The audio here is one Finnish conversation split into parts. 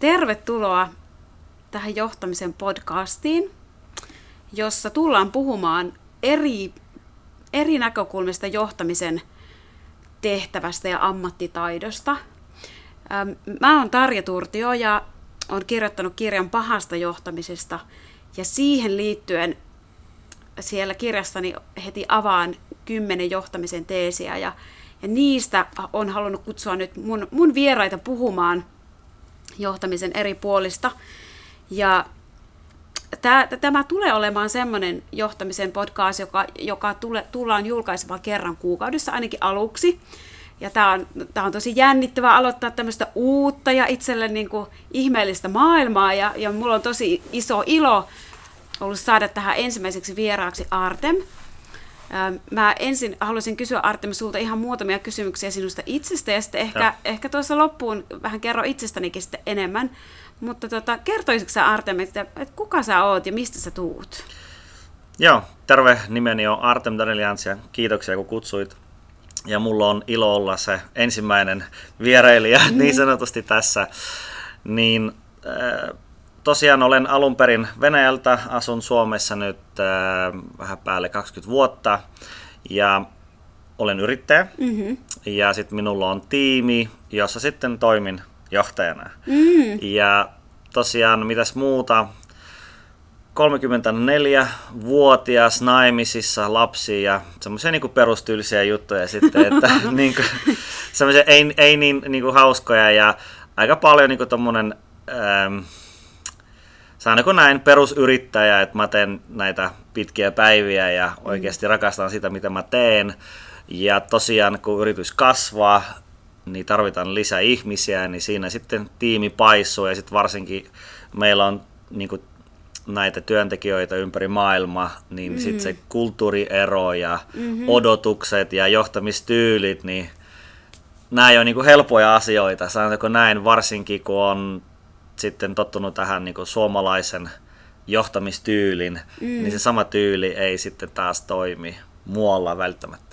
tervetuloa tähän johtamisen podcastiin, jossa tullaan puhumaan eri, eri näkökulmista johtamisen tehtävästä ja ammattitaidosta. Mä oon Tarja Turtio ja olen kirjoittanut kirjan pahasta johtamisesta ja siihen liittyen siellä kirjassani heti avaan kymmenen johtamisen teesiä ja, ja niistä on halunnut kutsua nyt mun, mun vieraita puhumaan johtamisen eri puolista. Ja tämä, tämä tulee olemaan semmoinen johtamisen podcast, joka, joka tule, tullaan julkaisemaan kerran kuukaudessa ainakin aluksi. Ja tämä on, tämä on tosi jännittävää aloittaa tämmöistä uutta ja itselle niin kuin ihmeellistä maailmaa. Ja, ja mulla on tosi iso ilo ollut saada tähän ensimmäiseksi vieraaksi Artem. Mä ensin haluaisin kysyä Artem sulta ihan muutamia kysymyksiä sinusta itsestä ja sitten ehkä, ehkä tuossa loppuun vähän kerro itsestänikin sitten enemmän. Mutta tota, kertoisitko sä Artem, että, että kuka sä oot ja mistä sä tuut? Joo, terve, nimeni on Artem Danelians ja kiitoksia kun kutsuit. Ja mulla on ilo olla se ensimmäinen vierailija mm. niin sanotusti tässä. Niin äh, tosiaan olen alun perin Venäjältä, asun Suomessa nyt äh, vähän päälle 20 vuotta ja olen yrittäjä. Mm-hmm. Ja sitten minulla on tiimi, jossa sitten toimin johtajana. Mm. Ja tosiaan mitäs muuta, 34-vuotias naimisissa lapsi ja semmoisia niin perustyylisiä juttuja sitten, että niin kuin, semmoisia ei, ei niin, niin kuin hauskoja ja aika paljon niin kuin tommonen, ähm, sanoiko näin, perusyrittäjä, että mä teen näitä pitkiä päiviä ja oikeasti rakastan sitä, mitä mä teen. Ja tosiaan, kun yritys kasvaa, niin tarvitaan lisää ihmisiä, niin siinä sitten tiimi paissuu ja sitten varsinkin meillä on niin kuin, näitä työntekijöitä ympäri maailmaa, niin mm. sitten se kulttuuriero ja mm-hmm. odotukset ja johtamistyylit, niin nämä ei ole niin kuin helpoja asioita, sanotaanko näin, varsinkin kun on sitten tottunut tähän niin kuin suomalaisen johtamistyylin, mm. niin se sama tyyli ei sitten taas toimi muualla välttämättä.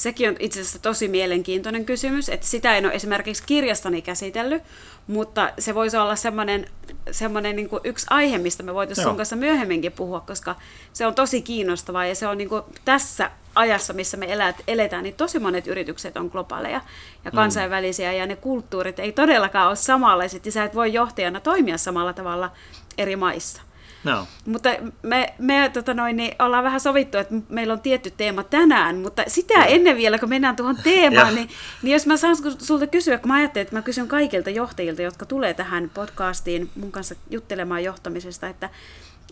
Sekin on itse asiassa tosi mielenkiintoinen kysymys, että sitä en ole esimerkiksi kirjastani käsitellyt, mutta se voisi olla semmoinen, semmoinen niin kuin yksi aihe, mistä me voitaisiin sun kanssa myöhemminkin puhua, koska se on tosi kiinnostavaa ja se on niin kuin tässä ajassa, missä me elät, eletään, niin tosi monet yritykset on globaaleja ja mm. kansainvälisiä mm. ja ne kulttuurit ei todellakaan ole samanlaiset ja sä et voi johtajana toimia samalla tavalla eri maissa. No. Mutta me, me tota noin, niin ollaan vähän sovittu, että meillä on tietty teema tänään, mutta sitä no. ennen vielä, kun mennään tuohon teemaan, niin, niin jos mä saan sulta kysyä, kun mä ajattelin, että mä kysyn kaikilta johtajilta, jotka tulee tähän podcastiin mun kanssa juttelemaan johtamisesta, että,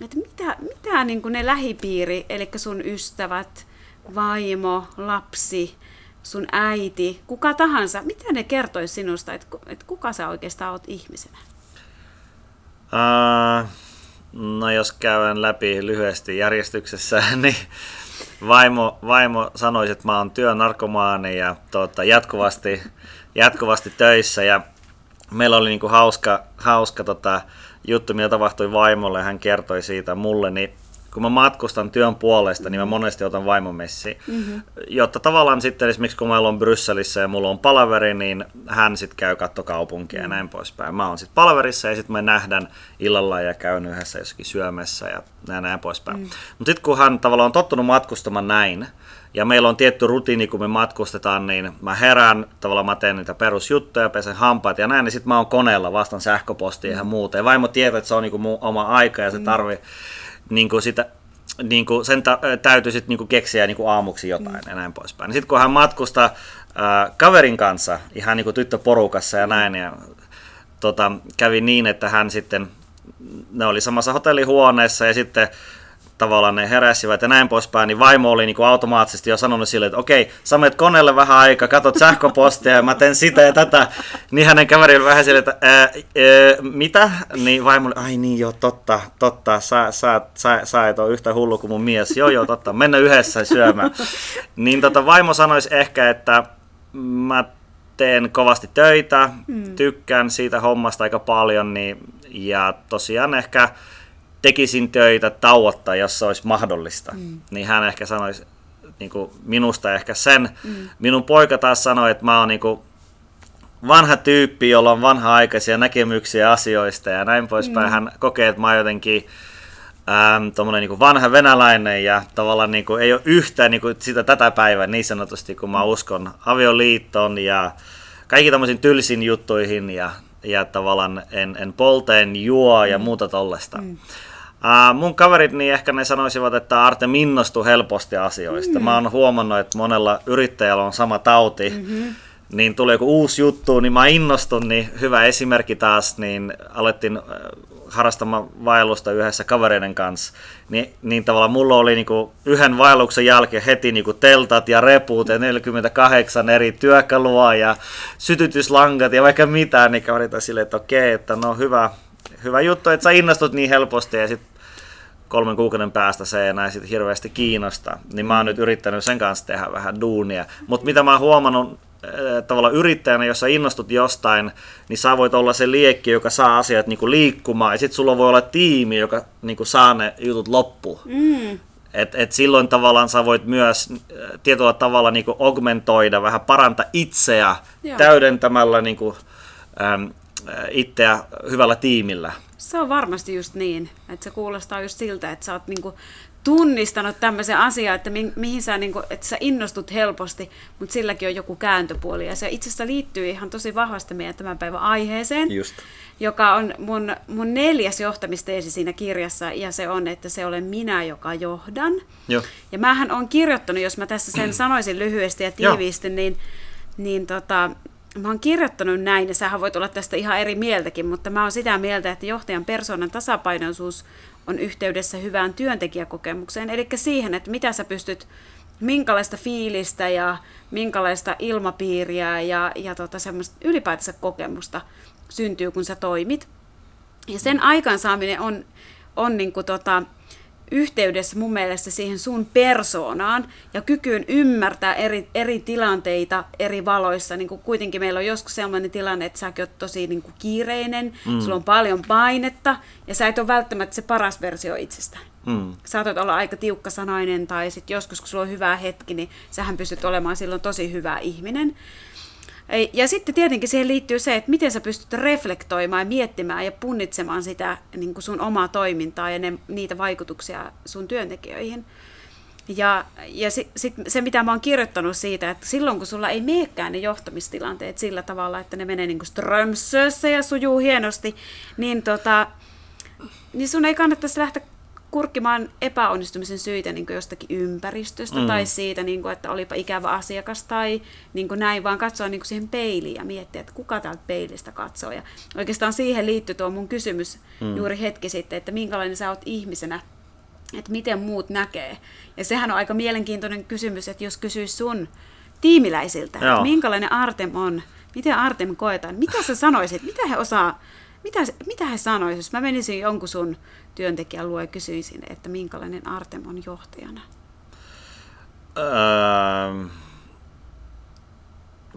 että mitä, mitä niin kuin ne lähipiiri, eli sun ystävät, vaimo, lapsi, sun äiti, kuka tahansa, mitä ne kertoisi sinusta, että, että kuka sä oikeastaan oot ihmisenä? Uh No jos käyn läpi lyhyesti järjestyksessä, niin vaimo, vaimo sanoisi, että mä oon työnarkomaani ja tuota, jatkuvasti, jatkuvasti töissä. Ja meillä oli niinku hauska, hauska tota, juttu, mitä tapahtui vaimolle, hän kertoi siitä mulle, niin kun mä matkustan työn puolesta, niin mä monesti otan vaimomessi. Mm-hmm. Jotta tavallaan sitten esimerkiksi kun meillä on Brysselissä ja mulla on palaveri, niin hän sitten käy kattokaupunkia ja näin poispäin. Mä oon sitten palaverissa ja sitten me nähdään illalla ja käyn yhdessä jossakin syömässä ja näin, näin poispäin. Mm-hmm. Mutta sitten kun hän tavallaan on tottunut matkustamaan näin, ja meillä on tietty rutiini, kun me matkustetaan, niin mä herään, tavallaan mä teen niitä perusjuttuja, pesen hampaat ja näin, niin sitten mä oon koneella, vastaan sähköpostia mm. ja muuta. Ja vaimo tietää, että se on niinku mun oma aika ja se mm. Niin kuin sitä, niin kuin sen ta- täytyy sitten niin keksiä niin kuin aamuksi jotain mm. ja näin poispäin. Sitten kun hän matkustaa äh, kaverin kanssa, ihan niin kuin tyttöporukassa ja näin, ja tota, kävi niin, että hän sitten, ne oli samassa hotellihuoneessa ja sitten tavallaan ne heräsivät ja näin poispäin, niin vaimo oli niin kuin automaattisesti jo sanonut sille, että okei, sä menet koneelle vähän aikaa, katot sähköpostia ja mä teen sitä ja tätä. Niin hänen kaverille vähän sille, että ää, ää, mitä? Niin vaimo oli, ai niin joo, totta, totta, sä, sä, sä, sä et ole yhtä hullu kuin mun mies. Joo joo, totta, mennä yhdessä syömään. Niin tota, vaimo sanoisi ehkä, että mä teen kovasti töitä, mm. tykkään siitä hommasta aika paljon, niin, ja tosiaan ehkä tekisin töitä tauotta, jos se olisi mahdollista. Mm. Niin hän ehkä sanoisi niin kuin minusta ehkä sen. Mm. Minun poika taas sanoi, että mä oon niin kuin, vanha tyyppi, jolla on vanha-aikaisia näkemyksiä asioista ja näin poispäin. Mm. Hän kokee, että mä oon jotenkin ähm, niin vanha venäläinen ja tavallaan niin kuin, ei ole yhtään niin kuin sitä tätä päivää niin sanotusti, kun mä uskon avioliittoon ja kaikki tämmöisiin tylsin juttuihin ja, ja tavallaan en, en polte, en juo ja mm. muuta tollesta. Mm. Uh, mun kaverit, niin ehkä ne sanoisivat, että Arte innostuu helposti asioista. Mm. Mä oon huomannut, että monella yrittäjällä on sama tauti. Mm-hmm. Niin tulee joku uusi juttu, niin mä innostun, niin hyvä esimerkki taas, niin alettiin harrastamaan vaellusta yhdessä kavereiden kanssa, niin, niin tavallaan mulla oli niinku yhden vaelluksen jälkeen heti niinku teltat ja reput ja 48 eri työkalua ja sytytyslangat ja vaikka mitään, niin kaverit silleen, että okei, että no hyvä, hyvä juttu, että sä innostut niin helposti ja sitten kolmen kuukauden päästä se ei enää sit hirveästi kiinnosta. Niin mä oon nyt yrittänyt sen kanssa tehdä vähän duunia. Mutta mitä mä oon huomannut Äh, tavalla yrittäjänä, jos sä innostut jostain, niin sä voit olla se liekki, joka saa asiat niinku liikkumaan, ja sitten sulla voi olla tiimi, joka niinku saa ne jutut loppu. Mm. Et, et silloin tavallaan sä voit myös äh, tietyllä tavalla niinku augmentoida, vähän parantaa itseä Joo. täydentämällä niinku, äm, itseä hyvällä tiimillä. Se on varmasti just niin, että se kuulostaa just siltä, että sä oot niinku tunnistanut tämmöisen asian, että mi- mihin sä, niin kuin, että sä innostut helposti, mutta silläkin on joku kääntöpuoli. Ja se itse asiassa liittyy ihan tosi vahvasti meidän tämän päivän aiheeseen, Just. joka on mun, mun neljäs johtamisteesi siinä kirjassa, ja se on, että se olen minä, joka johdan. Jo. Ja mähän on kirjoittanut, jos mä tässä sen sanoisin lyhyesti ja tiiviisti, niin, niin tota, mä oon kirjoittanut näin, ja sähän voit olla tästä ihan eri mieltäkin, mutta mä oon sitä mieltä, että johtajan persoonan tasapainoisuus on yhteydessä hyvään työntekijäkokemukseen, eli siihen, että mitä sä pystyt, minkälaista fiilistä ja minkälaista ilmapiiriä ja, ja tota semmoista ylipäätänsä kokemusta syntyy, kun sä toimit. Ja sen aikansaaminen on, on niin kuin tota, yhteydessä mun mielestä siihen sun persoonaan ja kykyyn ymmärtää eri, eri tilanteita eri valoissa. Niin kuin kuitenkin meillä on joskus sellainen tilanne, että säkin oot tosi niin kuin kiireinen, mm. sulla on paljon painetta ja sä et ole välttämättä se paras versio itsestä. Mm. Saatat olla aika tiukkasanainen tai sitten joskus kun sulla on hyvä hetki, niin sähän pystyt olemaan silloin tosi hyvä ihminen. Ja sitten tietenkin siihen liittyy se, että miten sä pystyt reflektoimaan ja miettimään ja punnitsemaan sitä niin kuin sun omaa toimintaa ja ne, niitä vaikutuksia sun työntekijöihin. Ja, ja sit, sit se, mitä mä oon kirjoittanut siitä, että silloin kun sulla ei meekään ne johtamistilanteet sillä tavalla, että ne menee niin kuin strömsössä ja sujuu hienosti, niin, tota, niin sun ei kannattaisi lähteä kurkkimaan epäonnistumisen syitä niin jostakin ympäristöstä mm. tai siitä, niin kuin, että olipa ikävä asiakas tai niin kuin näin, vaan katsoa niin kuin siihen peiliin ja miettiä, että kuka täältä peilistä katsoo. Ja oikeastaan siihen liittyy tuo mun kysymys mm. juuri hetki sitten, että minkälainen sä oot ihmisenä, että miten muut näkee. Ja sehän on aika mielenkiintoinen kysymys, että jos kysyisi sun tiimiläisiltä, että minkälainen Artem on, miten Artem koetaan, mitä sä sanoisit, mitä he osaa mitä, mitä he sanoisivat, jos mä menisin jonkun sun työntekijän luo ja kysyisin, että minkälainen Artem on johtajana? Öö,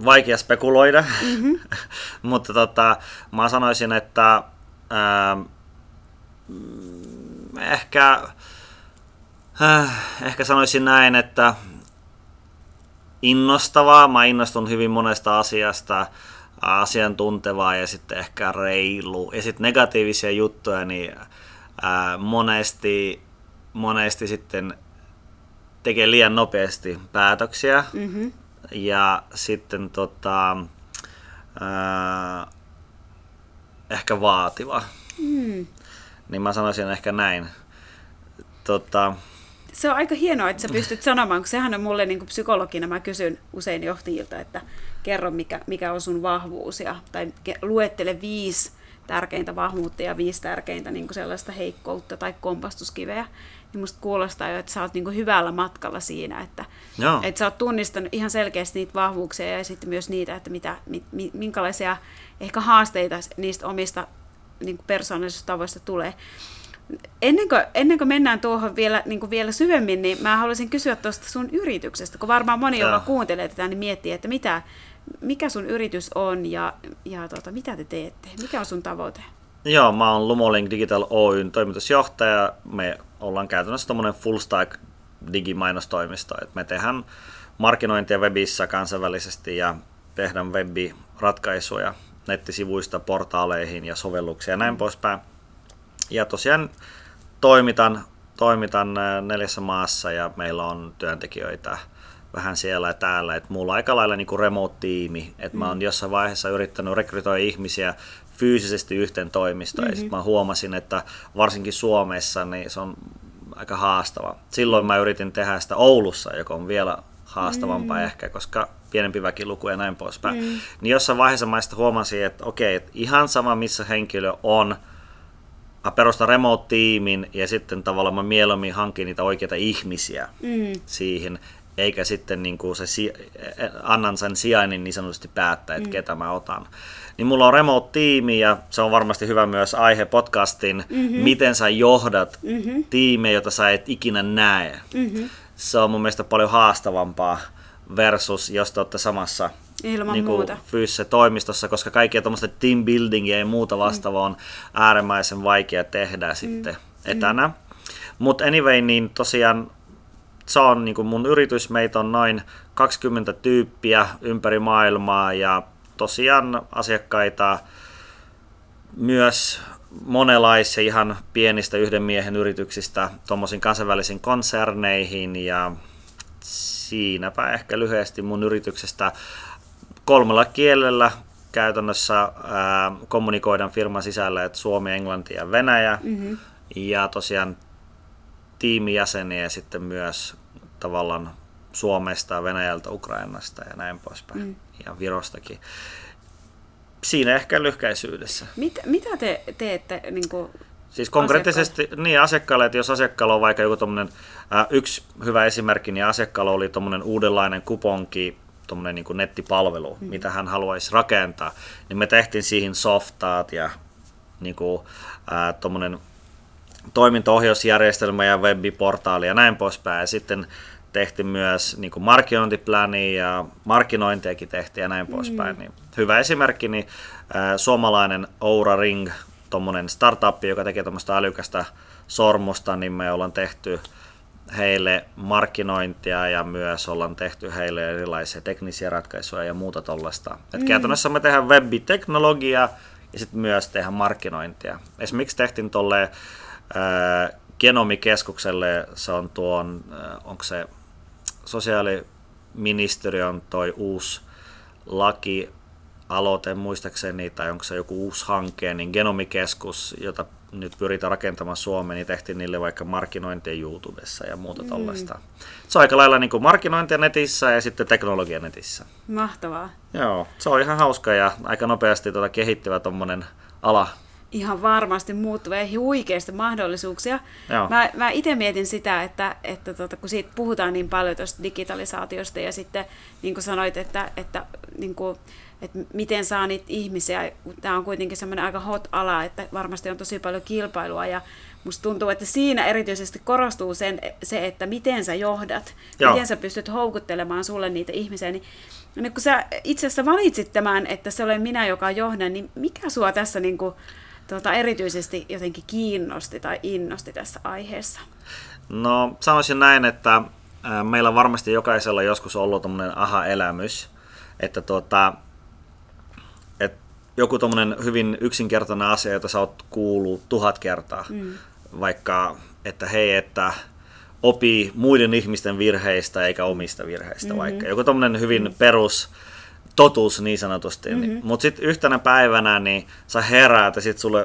vaikea spekuloida, mm-hmm. mutta tota, mä sanoisin, että öö, ehkä, äh, ehkä sanoisin näin, että innostavaa. Mä innostun hyvin monesta asiasta asiantuntevaa ja sitten ehkä reilu. Ja sitten negatiivisia juttuja, niin ää, monesti, monesti sitten tekee liian nopeasti päätöksiä. Mm-hmm. Ja sitten tota, ää, ehkä vaativa. Mm. Niin mä sanoisin ehkä näin. Tota, se on aika hienoa, että sä pystyt sanomaan, kun sehän on mulle niin kuin psykologina, mä kysyn usein johtajilta, että kerro mikä, mikä on sun vahvuus, ja, tai luettele viisi tärkeintä vahvuutta ja viisi tärkeintä niin kuin sellaista heikkoutta tai kompastuskiveä, niin musta kuulostaa jo, että sä oot niin kuin hyvällä matkalla siinä, että, että sä oot tunnistanut ihan selkeästi niitä vahvuuksia ja sitten myös niitä, että mitä, mi, minkälaisia ehkä haasteita niistä omista niin kuin persoonallisista tavoista tulee. Ennen kuin, ennen kuin mennään tuohon vielä, niin kuin vielä syvemmin, niin mä haluaisin kysyä tuosta sun yrityksestä, kun varmaan moni, Joo. joka kuuntelee tätä, niin miettii, että mitä, mikä sun yritys on ja, ja tota, mitä te teette? Mikä on sun tavoite? Joo, mä oon Lumolink Digital Oyn toimitusjohtaja. Me ollaan käytännössä tuommoinen full stack digimainostoimisto. Et me tehdään markkinointia webissä kansainvälisesti ja tehdä web-ratkaisuja nettisivuista portaaleihin ja sovelluksia ja näin poispäin. Ja tosiaan toimitan, toimitan neljässä maassa ja meillä on työntekijöitä vähän siellä ja täällä. Et mulla on aika lailla niinku remote-tiimi. Et mm. Mä oon jossain vaiheessa yrittänyt rekrytoida ihmisiä fyysisesti yhteen toimistoon mm-hmm. ja sitten mä huomasin, että varsinkin Suomessa niin se on aika haastava. Silloin mä yritin tehdä sitä Oulussa, joka on vielä haastavampaa mm. ehkä, koska pienempi väkiluku ja näin poispäin. Mm. Niin jossain vaiheessa mä sitten huomasin, että okei, että ihan sama missä henkilö on, mä perustan remote-tiimin ja sitten tavallaan mä mieluummin hankin niitä oikeita ihmisiä mm. siihen, eikä sitten niin kuin se, annan sen sijainnin niin sanotusti päättää, että mm. ketä mä otan. Niin mulla on remote-tiimi ja se on varmasti hyvä myös aihe podcastin, mm-hmm. miten sä johdat mm-hmm. tiimejä, jota sä et ikinä näe. Mm-hmm. Se on mun mielestä paljon haastavampaa versus jos te olette samassa Ilman niin muuta. fyysisessä toimistossa, koska kaikkia tuommoista team buildingia ja muuta vastaavaa on äärimmäisen vaikea tehdä mm. sitten etänä. Mm. Mutta anyway, niin tosiaan se on niin mun yritys, meitä on noin 20 tyyppiä ympäri maailmaa ja tosiaan asiakkaita myös monenlaisia ihan pienistä yhden miehen yrityksistä tuommoisiin kansainvälisiin konserneihin ja siinäpä ehkä lyhyesti mun yrityksestä kolmella kielellä käytännössä ää, kommunikoidaan firman sisällä, että Suomi, Englanti ja Venäjä. Mm-hmm. Ja tosiaan tiimijäseniä sitten myös tavallaan Suomesta, Venäjältä, Ukrainasta ja näin poispäin. Mm. Ja Virostakin. Siinä ehkä lyhkäisyydessä. Mit, mitä te teette niin kuin Siis konkreettisesti asiakkaille. niin asiakkaalle, että jos asiakkaalla on vaikka joku tommonen, äh, yksi hyvä esimerkki, niin asiakkaalla oli tuommoinen uudenlainen kuponki, tuommoinen niin nettipalvelu, mm. mitä hän haluaisi rakentaa, niin me tehtiin siihen softaat ja niin kuin, äh, tuommoinen toiminto-ohjausjärjestelmä ja webiportaali ja näin poispäin. Ja sitten tehtiin myös niin kuin markkinointipläni ja markkinointiakin tehtiin ja näin mm. poispäin. Niin hyvä esimerkki, niin äh, suomalainen Oura Ring tuommoinen startup, joka tekee tuommoista älykästä sormusta, niin me ollaan tehty heille markkinointia ja myös ollaan tehty heille erilaisia teknisiä ratkaisuja ja muuta tuollaista. Mm. Käytännössä me tehdään web-teknologiaa ja sitten myös tehdään markkinointia. Esimerkiksi tehtiin tuolle äh, genomikeskukselle, se on tuon, onko se sosiaaliministeriön toi uusi laki aloite muistaakseni, tai onko se joku uusi hanke, niin Genomikeskus, jota nyt pyritään rakentamaan Suomeen, niin tehtiin niille vaikka markkinointia YouTubessa ja muuta mm. tollaista. Se on aika lailla niin kuin markkinointia netissä ja sitten teknologia netissä. Mahtavaa. Joo, se on ihan hauska ja aika nopeasti tuota kehittyvä tuommoinen ala. Ihan varmasti muuttuva ja huikeasti mahdollisuuksia. Joo. Mä, mä itse mietin sitä, että, että tota, kun siitä puhutaan niin paljon tuosta digitalisaatiosta ja sitten niin kuin sanoit, että, että niin kuin, että miten saa niitä ihmisiä, tämä on kuitenkin semmoinen aika hot ala, että varmasti on tosi paljon kilpailua ja musta tuntuu, että siinä erityisesti korostuu sen, se, että miten sä johdat, Joo. miten sä pystyt houkuttelemaan sulle niitä ihmisiä, niin, niin kun sä itse asiassa valitsit tämän, että se olen minä, joka johdan, niin mikä sua tässä niin kuin, tuota, erityisesti jotenkin kiinnosti tai innosti tässä aiheessa? No sanoisin näin, että meillä on varmasti jokaisella joskus ollut tämmöinen aha-elämys, että tuota, joku tommonen hyvin yksinkertainen asia, jota sä oot kuullut tuhat kertaa. Mm. Vaikka, että hei, että opii muiden ihmisten virheistä eikä omista virheistä mm-hmm. vaikka. Joku tommonen hyvin mm-hmm. perus totuus niin sanotusti. Mm-hmm. Niin. Mutta sitten yhtenä päivänä niin sä heräät ja sitten sulle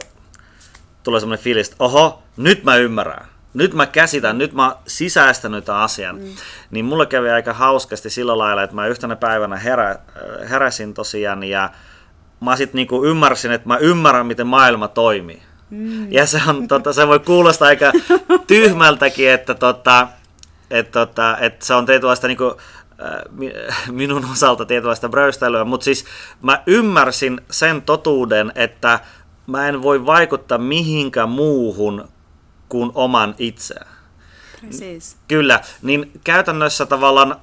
tulee semmoinen fiilis, että oho, nyt mä ymmärrän. Nyt mä käsitän, nyt mä sisäistänyt tämän asian. Mm. Niin mulle kävi aika hauskasti sillä lailla, että mä yhtenä päivänä herä, heräsin tosiaan ja mä sitten niinku ymmärsin, että mä ymmärrän, miten maailma toimii. Mm. Ja se, on, tota, se voi kuulostaa aika tyhmältäkin, että, tota, että, tota, että se on tietynlaista niinku, minun osalta tietynlaista bröystelyä, mutta siis mä ymmärsin sen totuuden, että mä en voi vaikuttaa mihinkään muuhun kuin oman itseään. Precis. Kyllä, niin käytännössä tavallaan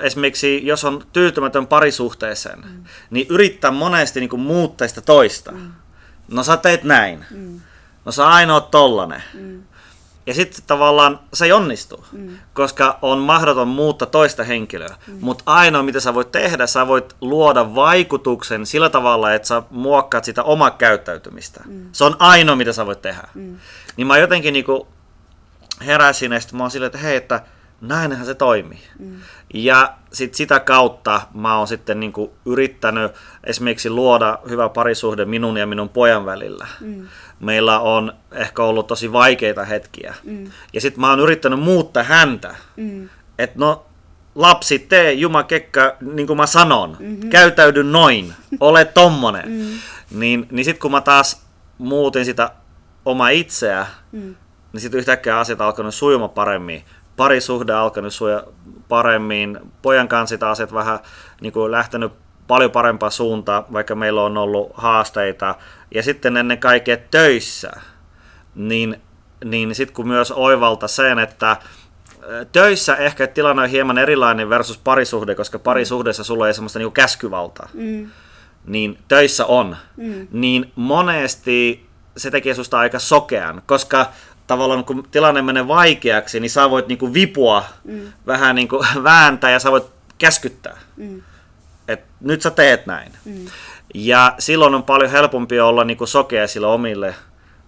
esimerkiksi jos on tyytymätön parisuhteeseen, mm. niin yrittää monesti niin kuin muuttaa sitä toista. Mm. No sä teet näin. Mm. No sä ainoa tollanen. Mm. Ja sitten tavallaan se ei onnistu, mm. koska on mahdoton muuttaa toista henkilöä. Mm. Mutta ainoa, mitä sä voit tehdä, sä voit luoda vaikutuksen sillä tavalla, että sä muokkaat sitä omaa käyttäytymistä. Mm. Se on ainoa, mitä sä voit tehdä. Mm. Niin mä jotenkin niinku heräsin ja sitten mä oon silleen, että hei, että näinhän se toimii. Mm. Ja sit sitä kautta mä oon sitten niinku yrittänyt esimerkiksi luoda hyvä parisuhde minun ja minun pojan välillä. Mm. Meillä on ehkä ollut tosi vaikeita hetkiä. Mm. Ja sitten mä oon yrittänyt muuttaa häntä. Mm. Että no lapsi, tee Juma Kekka, niin kuin mä sanon, mm-hmm. käytäydy noin, ole tommonen. Mm. Niin, niin sitten kun mä taas muutin sitä oma itseä, mm. niin sitten yhtäkkiä asiat alkanut sujuma paremmin parisuhde alkanut suja paremmin, pojan kanssa sitä asiat vähän niin kuin lähtenyt paljon parempaa suuntaan, vaikka meillä on ollut haasteita. Ja sitten ennen kaikkea töissä, niin, niin sitten kun myös oivalta sen, että töissä ehkä tilanne on hieman erilainen versus parisuhde, koska parisuhdessa sulla ei semmoista niin käskyvaltaa. Mm. Niin töissä on. Mm. Niin monesti se tekee susta aika sokean, koska tavallaan kun tilanne menee vaikeaksi, niin sä voit niinku vipua, mm. vähän niinku vääntää ja sä voit käskyttää. Mm. Et nyt sä teet näin. Mm. Ja silloin on paljon helpompi olla niinku sokea sille omille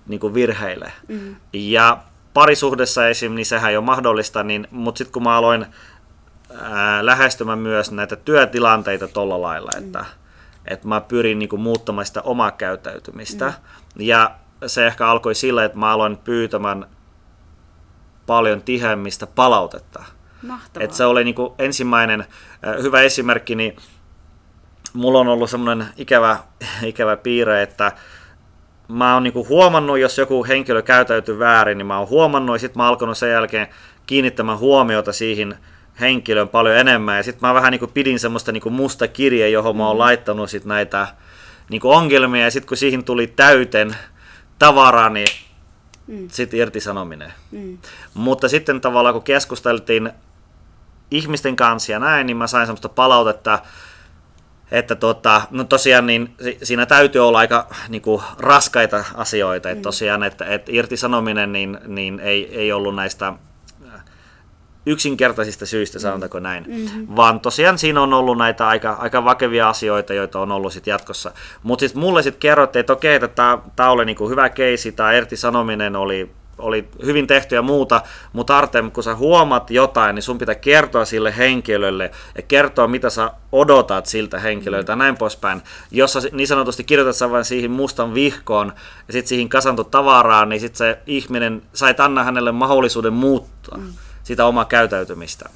niinku virheille. Mm. Ja parisuhdessa esim. niin sehän ei ole mahdollista, niin, mutta sitten kun mä aloin ää, lähestymään myös näitä työtilanteita tolla lailla, mm. että, että mä pyrin niinku muuttamaan sitä omaa käyttäytymistä. Mm. Ja se ehkä alkoi sillä, että mä aloin pyytämään paljon tihemmistä palautetta. Mahtavaa. Et se oli niin kuin ensimmäinen hyvä esimerkki, niin mulla on ollut semmoinen ikävä, ikävä piirre, että mä oon niinku huomannut, jos joku henkilö käytäytyy väärin, niin mä oon huomannut ja sitten mä oon alkanut sen jälkeen kiinnittämään huomiota siihen henkilön paljon enemmän. Ja sitten mä vähän niinku pidin semmoista niinku musta kirje, johon mä oon mm. laittanut sit näitä niinku ongelmia. Ja sitten kun siihen tuli täyten tavaraa, niin mm. sitten irtisanominen. Mm. Mutta sitten tavallaan kun keskusteltiin ihmisten kanssa ja näin, niin mä sain semmoista palautetta, että tota, no tosiaan niin siinä täytyy olla aika niin kuin, raskaita asioita, että mm. tosiaan, että, että irtisanominen niin, niin ei, ei ollut näistä yksinkertaisista syistä, sanotaanko näin. Mm-hmm. Vaan tosiaan siinä on ollut näitä aika, aika vakevia asioita, joita on ollut sit jatkossa. Mutta sitten mulle sitten kerrottiin, että okei, että tämä oli niinku hyvä keisi, tämä Erti sanominen oli oli hyvin tehty ja muuta, mutta Artem, kun sä huomaat jotain, niin sun pitää kertoa sille henkilölle ja kertoa, mitä sä odotat siltä henkilöltä ja näin poispäin. Jos sä niin sanotusti kirjoitat sä vain siihen mustan vihkoon ja sitten siihen kasantu tavaraa, niin sitten se ihminen, sait anna hänelle mahdollisuuden muuttaa. Mm sitä omaa käytäytymistä.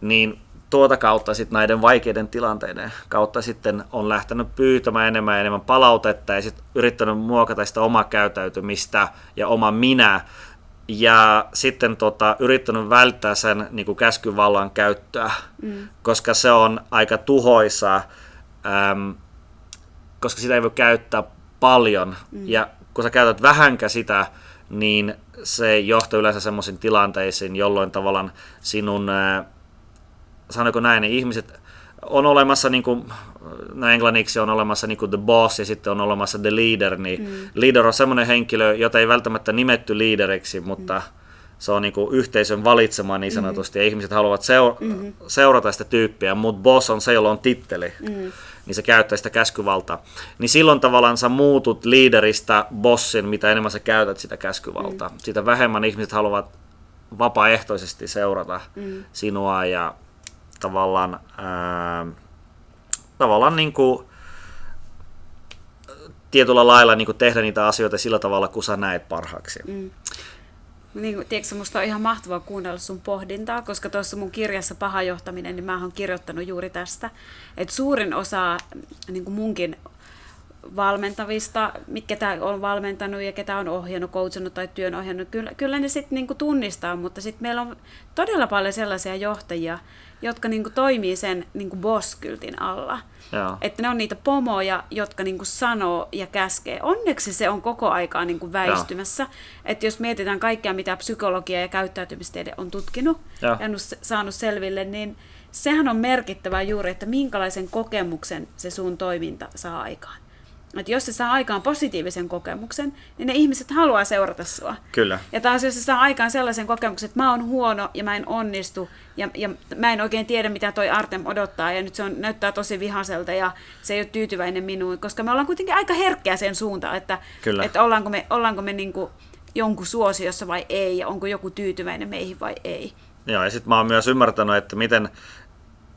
Niin tuota kautta sitten näiden vaikeiden tilanteiden kautta sitten on lähtenyt pyytämään enemmän ja enemmän palautetta ja sitten yrittänyt muokata sitä omaa käytäytymistä ja oma minä ja sitten tota, yrittänyt välttää sen niin kuin käskyvallan käyttöä, mm. koska se on aika tuhoisa, äm, koska sitä ei voi käyttää paljon mm. ja kun sä käytät vähänkä sitä, niin se johtaa yleensä semmoisiin tilanteisiin, jolloin tavallaan sinun, sanoiko näin, niin ihmiset on olemassa, niin kuin, no englanniksi on olemassa niin kuin the boss ja sitten on olemassa the leader, niin mm. leader on semmoinen henkilö, jota ei välttämättä nimetty leaderiksi, mutta mm. se on niin kuin yhteisön valitsema niin sanotusti, mm. ja ihmiset haluavat seur- mm-hmm. seurata sitä tyyppiä, mutta boss on se, jolla on titteli. Mm niin se käyttää sitä käskyvaltaa. Niin silloin tavallaan sä muutut liideristä bossin, mitä enemmän sä käytät sitä käskyvaltaa. Mm. Sitä vähemmän ihmiset haluavat vapaaehtoisesti seurata mm. sinua ja tavallaan, ää, tavallaan niin kuin, tietyllä lailla niin kuin tehdä niitä asioita sillä tavalla, kun sä näet parhaaksi. Mm niin, tiedätkö, musta on ihan mahtavaa kuunnella sun pohdintaa, koska tuossa mun kirjassa Paha johtaminen, niin mä oon kirjoittanut juuri tästä, että suurin osa niin kuin munkin valmentavista, ketä on valmentanut ja ketä on ohjannut, coachannut tai työn ohjannut, kyllä, kyllä ne sitten niinku tunnistaa, mutta sitten meillä on todella paljon sellaisia johtajia, jotka niinku toimii sen niinku boss-kyltin alla. Joo. Että ne on niitä pomoja, jotka niinku sanoo ja käskee. Onneksi se on koko aikaa niinku väistymässä. Että jos mietitään kaikkea, mitä psykologia ja käyttäytymistiede on tutkinut Joo. ja saanut selville, niin sehän on merkittävää juuri, että minkälaisen kokemuksen se sun toiminta saa aikaan. Että jos se saa aikaan positiivisen kokemuksen, niin ne ihmiset haluaa seurata sua. Kyllä. Ja taas jos se saa aikaan sellaisen kokemuksen, että mä oon huono ja mä en onnistu ja, ja mä en oikein tiedä, mitä toi Artem odottaa ja nyt se on, näyttää tosi vihaselta ja se ei ole tyytyväinen minuun, koska me ollaan kuitenkin aika herkkiä sen suuntaan, että, Kyllä. että ollaanko me, ollaanko me niinku jonkun suosiossa vai ei ja onko joku tyytyväinen meihin vai ei. Joo, ja sitten mä oon myös ymmärtänyt, että miten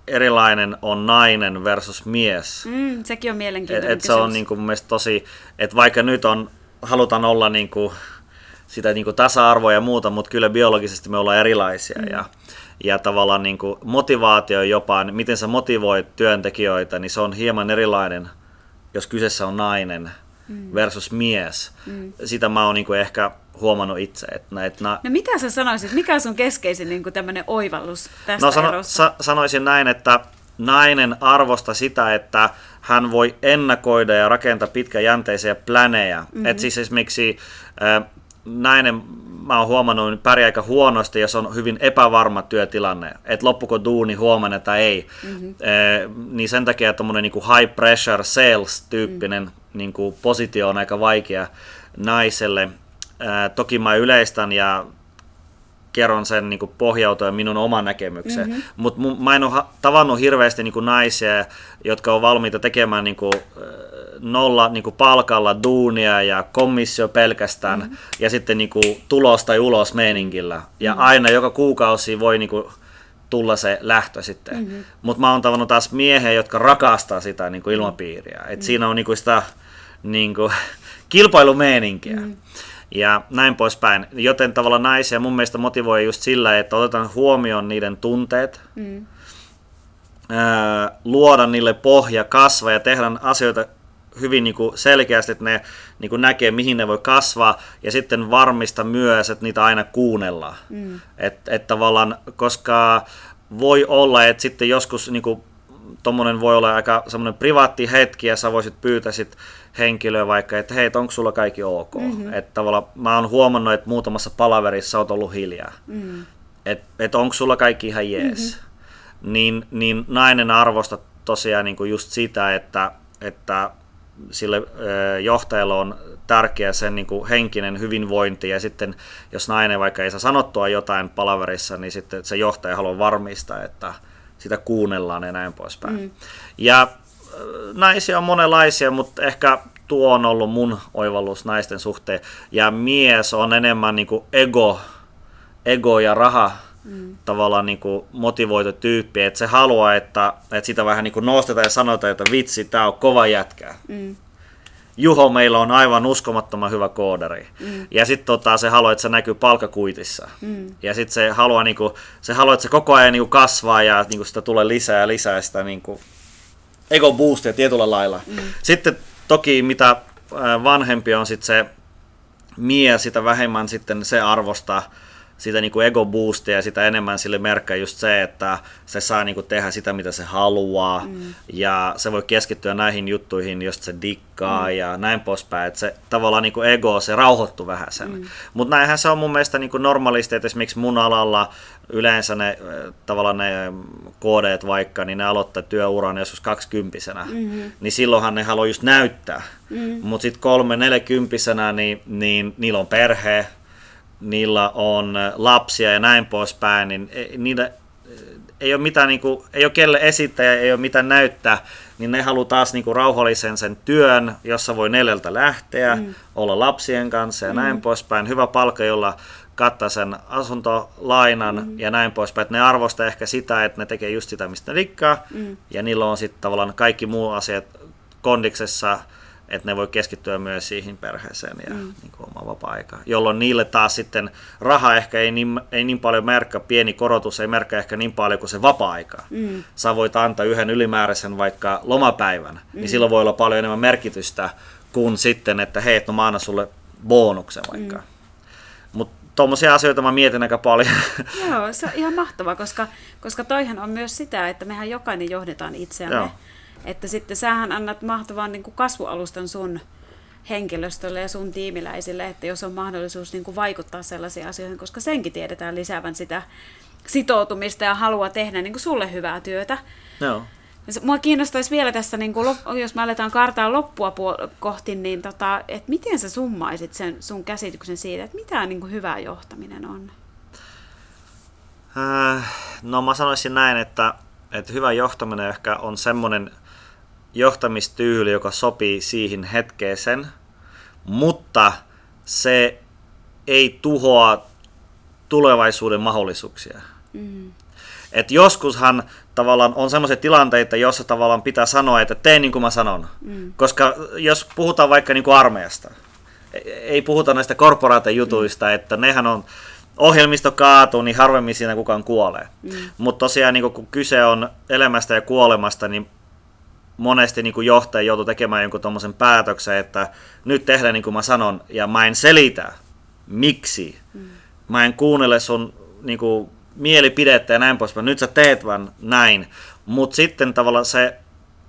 erilainen on nainen versus mies. Mm, sekin on Et, mielenkiintoinen et se on niin kuin mun mielestä tosi, että vaikka nyt on, halutaan olla niin kuin sitä niin kuin tasa-arvoa ja muuta, mutta kyllä biologisesti me ollaan erilaisia. Mm. Ja, ja tavallaan niin kuin motivaatio jopa, niin miten sä motivoit työntekijöitä, niin se on hieman erilainen, jos kyseessä on nainen mm. versus mies. Mm. Sitä mä oon niin kuin ehkä huomannut itse. Että näitä, na- No mitä sä sanoisit, mikä on sun keskeisin niin tämmöinen oivallus tästä No sano, erosta? sa, sanoisin näin, että nainen arvosta sitä, että hän voi ennakoida ja rakentaa pitkäjänteisiä pläneja. Mm-hmm. Et siis esimerkiksi äh, nainen, mä oon huomannut, niin pärjää aika huonosti, jos on hyvin epävarma työtilanne, että loppuko duuni huomenna tai ei. Mm-hmm. Niin sen takia tuommoinen niin high pressure sales-tyyppinen mm-hmm. niin kuin positio on aika vaikea naiselle. Toki mä yleistän ja kerron sen niin pohjautuen minun oman näkemykseen. Mm-hmm. Mutta mä en ole tavannut hirveästi niin naisia, jotka on valmiita tekemään niin kuin, nolla niin kuin palkalla duunia ja komissio pelkästään mm-hmm. ja sitten niin kuin, tulos tai ulos meiningillä. Ja mm-hmm. aina joka kuukausi voi niin kuin, tulla se lähtö sitten. Mm-hmm. Mutta mä oon tavannut taas miehiä, jotka rakastaa sitä niin kuin ilmapiiriä. Et mm-hmm. Siinä on niin kuin sitä niin kuin, kilpailumeeninkiä. Mm-hmm ja näin poispäin. Joten tavallaan naisia mun mielestä motivoi just sillä, että otetaan huomioon niiden tunteet, mm. ää, luoda niille pohja, kasvaa ja tehdä asioita hyvin niin kuin selkeästi, että ne niin kuin näkee, mihin ne voi kasvaa, ja sitten varmista myös, että niitä aina kuunnellaan. Mm. Että et tavallaan, koska voi olla, että sitten joskus niin kuin, tommonen voi olla aika semmoinen privaatti hetki, ja sä voisit pyytää sit henkilöä vaikka, että hei, onko sulla kaikki ok? Mm-hmm. Että tavallaan mä oon huomannut, että muutamassa palaverissa oot ollut hiljaa. Mm. Että et onko sulla kaikki ihan jees? Mm-hmm. Niin, niin nainen arvosta tosiaan niin kuin just sitä, että, että sille johtajalle on tärkeä sen niin kuin henkinen hyvinvointi ja sitten jos nainen vaikka ei saa sanottua jotain palaverissa, niin sitten se johtaja haluaa varmistaa, että sitä kuunnellaan ja näin poispäin. Mm. Ja naisia on monenlaisia, mutta ehkä tuo on ollut mun oivallus naisten suhteen. Ja mies on enemmän niin kuin ego, ego ja raha mm. tavallaan niin kuin motivoitu tyyppi, että se haluaa, että, että sitä vähän niin kuin nostetaan ja sanotaan, että vitsi, tää on kova jätkä. Mm. Juho meillä on aivan uskomattoman hyvä koodari. Mm. Ja sitten tota, se haluaa, että se näkyy palkakuitissa. Mm. Ja sitten se haluaa, niinku, se haluaa, että se koko ajan niinku kasvaa ja niinku sitä tulee lisää ja lisää sitä niinku, ego boostia tietyllä lailla. Mm. Sitten toki mitä vanhempi on sit se mies, sitä vähemmän sitten se arvostaa sitä niin kuin ego boostia ja sitä enemmän sille merkkää just se, että se saa niin kuin tehdä sitä, mitä se haluaa mm. ja se voi keskittyä näihin juttuihin, josta se dikkaa mm. ja näin poispäin, että se tavallaan niin kuin ego, se rauhoittuu vähän sen. Mm. Mutta näinhän se on mun mielestä niin kuin normaalisti, että esimerkiksi mun alalla yleensä ne tavallaan ne koodeet vaikka, niin ne aloittaa työuran joskus kaksikymppisenä, mm-hmm. niin silloinhan ne haluaa just näyttää. Mm. Mutta sitten kolme neljäkymppisenä, niin, niin niillä on perhe, niillä on lapsia ja näin poispäin, niin niitä ei ole mitään, niin kuin, ei ole kelle esittää ei ole mitään näyttää, niin ne haluaa taas niin kuin rauhallisen sen työn, jossa voi neljältä lähteä, mm. olla lapsien kanssa ja mm. näin poispäin. Hyvä palkka, jolla kattaa sen asuntolainan mm. ja näin poispäin. Että ne arvostaa ehkä sitä, että ne tekee just sitä, mistä ne rikkaa, mm. ja niillä on sitten tavallaan kaikki muu asiat kondiksessa, että ne voi keskittyä myös siihen perheeseen ja mm. niin kuin oma vapaa-aika. Jolloin niille taas sitten raha ehkä ei niin, ei niin paljon merkkaa, pieni korotus ei merkkaa ehkä niin paljon kuin se vapaa-aika. Mm. Sä voit antaa yhden ylimääräisen vaikka lomapäivän, niin mm. niin silloin voi olla paljon enemmän merkitystä kuin sitten, että hei, no mä annan sulle bonuksen vaikka. Mm. Mutta tuommoisia asioita mä mietin aika paljon. Joo, se on ihan mahtavaa, koska, koska toihan on myös sitä, että mehän jokainen johdetaan itseämme. Joo. Että sitten sähän annat mahtavan niin kuin kasvualustan sun henkilöstölle ja sun tiimiläisille, että jos on mahdollisuus niin kuin vaikuttaa sellaisiin asioihin, koska senkin tiedetään lisäävän sitä sitoutumista ja halua tehdä niin kuin sulle hyvää työtä. Joo. Mua kiinnostaisi vielä tässä, niin kuin, jos me aletaan kartaa loppua kohti, niin tota, että miten sä summaisit sen sun käsityksen siitä, että mitä niin kuin hyvä johtaminen on? Äh, no mä sanoisin näin, että, että hyvä johtaminen ehkä on semmoinen johtamistyyli, joka sopii siihen hetkeeseen, mutta se ei tuhoa tulevaisuuden mahdollisuuksia. Mm. Et joskushan tavallaan on sellaisia tilanteita, joissa tavallaan pitää sanoa, että teen niin kuin mä sanon. Mm. Koska jos puhutaan vaikka niin kuin armeijasta, e- ei puhuta näistä korporaatiojutuista, mm. että nehän on, ohjelmisto kaatuu, niin harvemmin siinä kukaan kuolee. Mm. Mutta tosiaan niin kun kyse on elämästä ja kuolemasta, niin monesti niin kuin johtaja joutuu tekemään jonkun tuommoisen päätöksen, että nyt tehdään niin kuin mä sanon, ja mä en selitä, miksi. Mm. Mä en kuunnele sun niin kuin, mielipidettä ja näin poispäin. Nyt sä teet vaan näin. Mutta sitten tavallaan se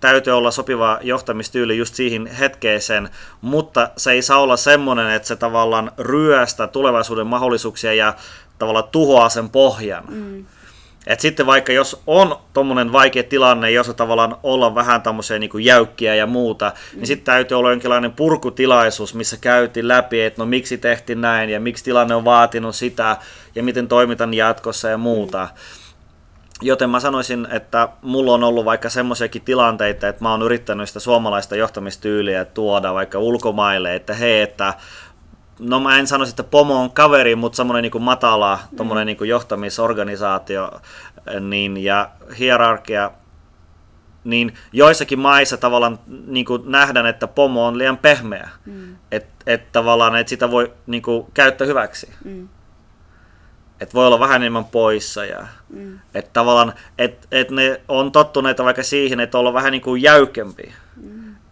täytyy olla sopiva johtamistyyli just siihen hetkeeseen, mutta se ei saa olla semmoinen, että se tavallaan ryöstä tulevaisuuden mahdollisuuksia ja tavallaan tuhoaa sen pohjan. Mm. Et sitten vaikka jos on tuommoinen vaikea tilanne, jossa tavallaan olla vähän tämmöisiä niin jäykkiä ja muuta, niin mm. niin sitten täytyy olla jonkinlainen purkutilaisuus, missä käytiin läpi, että no miksi tehtiin näin ja miksi tilanne on vaatinut sitä ja miten toimitan jatkossa ja muuta. Mm. Joten mä sanoisin, että mulla on ollut vaikka semmoisiakin tilanteita, että mä oon yrittänyt sitä suomalaista johtamistyyliä tuoda vaikka ulkomaille, että hei, että no mä en sanoisi, että pomo on kaveri, mutta semmoinen niin matala mm. niin kuin johtamisorganisaatio niin, ja hierarkia, niin joissakin maissa tavallaan niin kuin nähdään, että pomo on liian pehmeä. Mm. Että et tavallaan, että sitä voi niin kuin, käyttää hyväksi. Mm. Että voi olla vähän enemmän poissa. Ja, mm. Että tavallaan, että et ne on tottuneita vaikka siihen, että olla vähän niin kuin jäykempi. Mm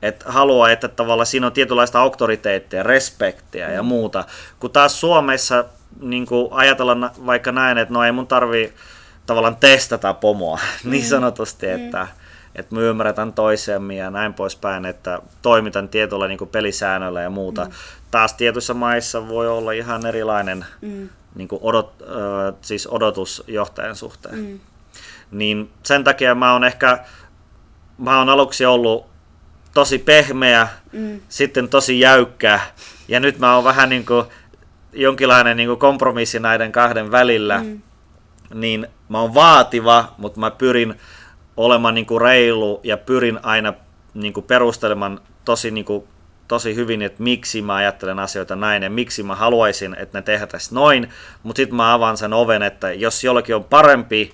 että haluaa, että tavallaan siinä on tietynlaista auktoriteettia, respektiä ja mm. muuta. Kun taas Suomessa niin ajatellaan vaikka näin, että no ei mun tarvi tavallaan testata pomoa mm. niin sanotusti, mm. että, että me ymmärretään toisemme ja näin poispäin, että toimitan tietyllä niin pelisäännöllä ja muuta. Mm. Taas tietyissä maissa voi olla ihan erilainen mm. niin odot, äh, siis odotus johtajan suhteen. Mm. Niin sen takia mä oon ehkä, mä oon aluksi ollut tosi pehmeä, mm. sitten tosi jäykkä. Ja nyt mä oon vähän niin kuin jonkinlainen niin kuin kompromissi näiden kahden välillä. Mm. Niin mä oon vaativa, mutta mä pyrin olemaan niin kuin reilu ja pyrin aina niin kuin perustelemaan tosi, niin kuin, tosi hyvin, että miksi mä ajattelen asioita näin ja miksi mä haluaisin, että ne tehdään noin. Mutta sitten mä avaan sen oven, että jos jollakin on parempi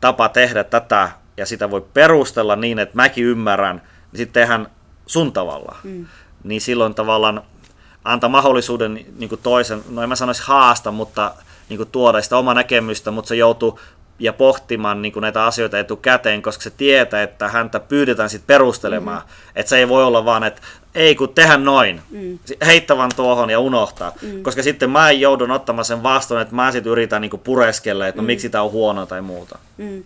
tapa tehdä tätä ja sitä voi perustella niin, että mäkin ymmärrän, sitten tehdään sun tavalla. Mm. Niin silloin tavallaan antaa mahdollisuuden niin kuin toisen, no en mä sanoisi haasta, mutta niin kuin tuoda sitä omaa näkemystä, mutta se joutuu ja pohtimaan niin kuin näitä asioita etukäteen, koska se tietää, että häntä pyydetään sitten perustelemaan. Mm. Että se ei voi olla vaan, että ei kun tehdä noin, mm. heittävän tuohon ja unohtaa. Mm. Koska sitten mä joudun ottamaan sen vastuun, että mä sitten yritän niin kuin pureskella, että no mm. miksi tämä on huono tai muuta. Mm.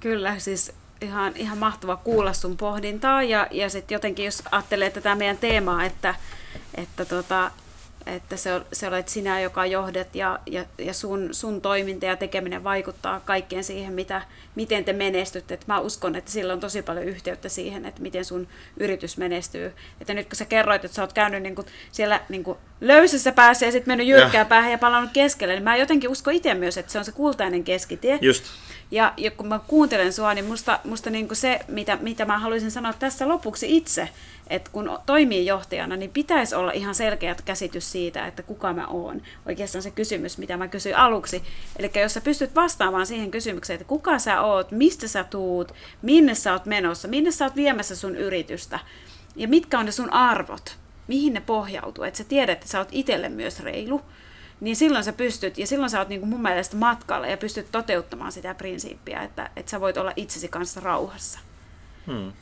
Kyllä, siis ihan, ihan mahtava kuulla sun pohdintaa. Ja, ja sitten jotenkin jos ajattelee tätä meidän teemaa, että, että, tota, että se, se olet sinä, joka johdet ja, ja, ja sun, sun toiminta ja tekeminen vaikuttaa kaikkeen siihen, mitä, miten te menestytte. Et mä uskon, että sillä on tosi paljon yhteyttä siihen, että miten sun yritys menestyy. Että nyt kun sä kerroit, että sä oot käynyt niin kuin siellä niin kuin löysässä päässä ja sitten mennyt jyrkkään päähän ja palannut keskelle, niin mä jotenkin uskon itse myös, että se on se kultainen keskitie. Just. Ja, ja kun mä kuuntelen sua, niin musta, musta niin kuin se, mitä, mitä mä haluaisin sanoa tässä lopuksi itse, että kun toimii johtajana, niin pitäisi olla ihan selkeä käsitys siitä, että kuka mä oon. Oikeastaan se kysymys, mitä mä kysyin aluksi. Eli jos sä pystyt vastaamaan siihen kysymykseen, että kuka sä oot, mistä sä tuut, minne sä oot menossa, minne sä oot viemässä sun yritystä, ja mitkä on ne sun arvot, mihin ne pohjautuu, että sä tiedät, että sä oot itselle myös reilu, niin silloin sä pystyt, ja silloin sä oot niin kuin mun mielestä matkalla ja pystyt toteuttamaan sitä prinsiippiä, että, että sä voit olla itsesi kanssa rauhassa. Hmm.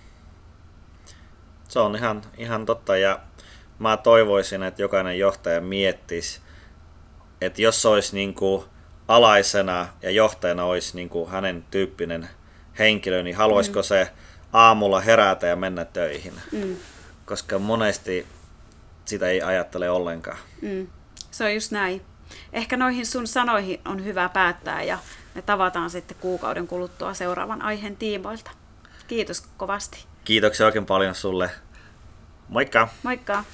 Se on ihan, ihan totta, ja mä toivoisin, että jokainen johtaja miettisi, että jos olisi niin kuin alaisena ja johtajana olisi niin kuin hänen tyyppinen henkilö, niin haluaisiko mm. se aamulla herätä ja mennä töihin? Mm. Koska monesti sitä ei ajattele ollenkaan. Mm. Se on just näin. ehkä noihin sun sanoihin on hyvä päättää ja me tavataan sitten kuukauden kuluttua seuraavan aiheen tiimoilta. Kiitos kovasti. Kiitoksia oikein paljon sulle. Moikka! Moikka!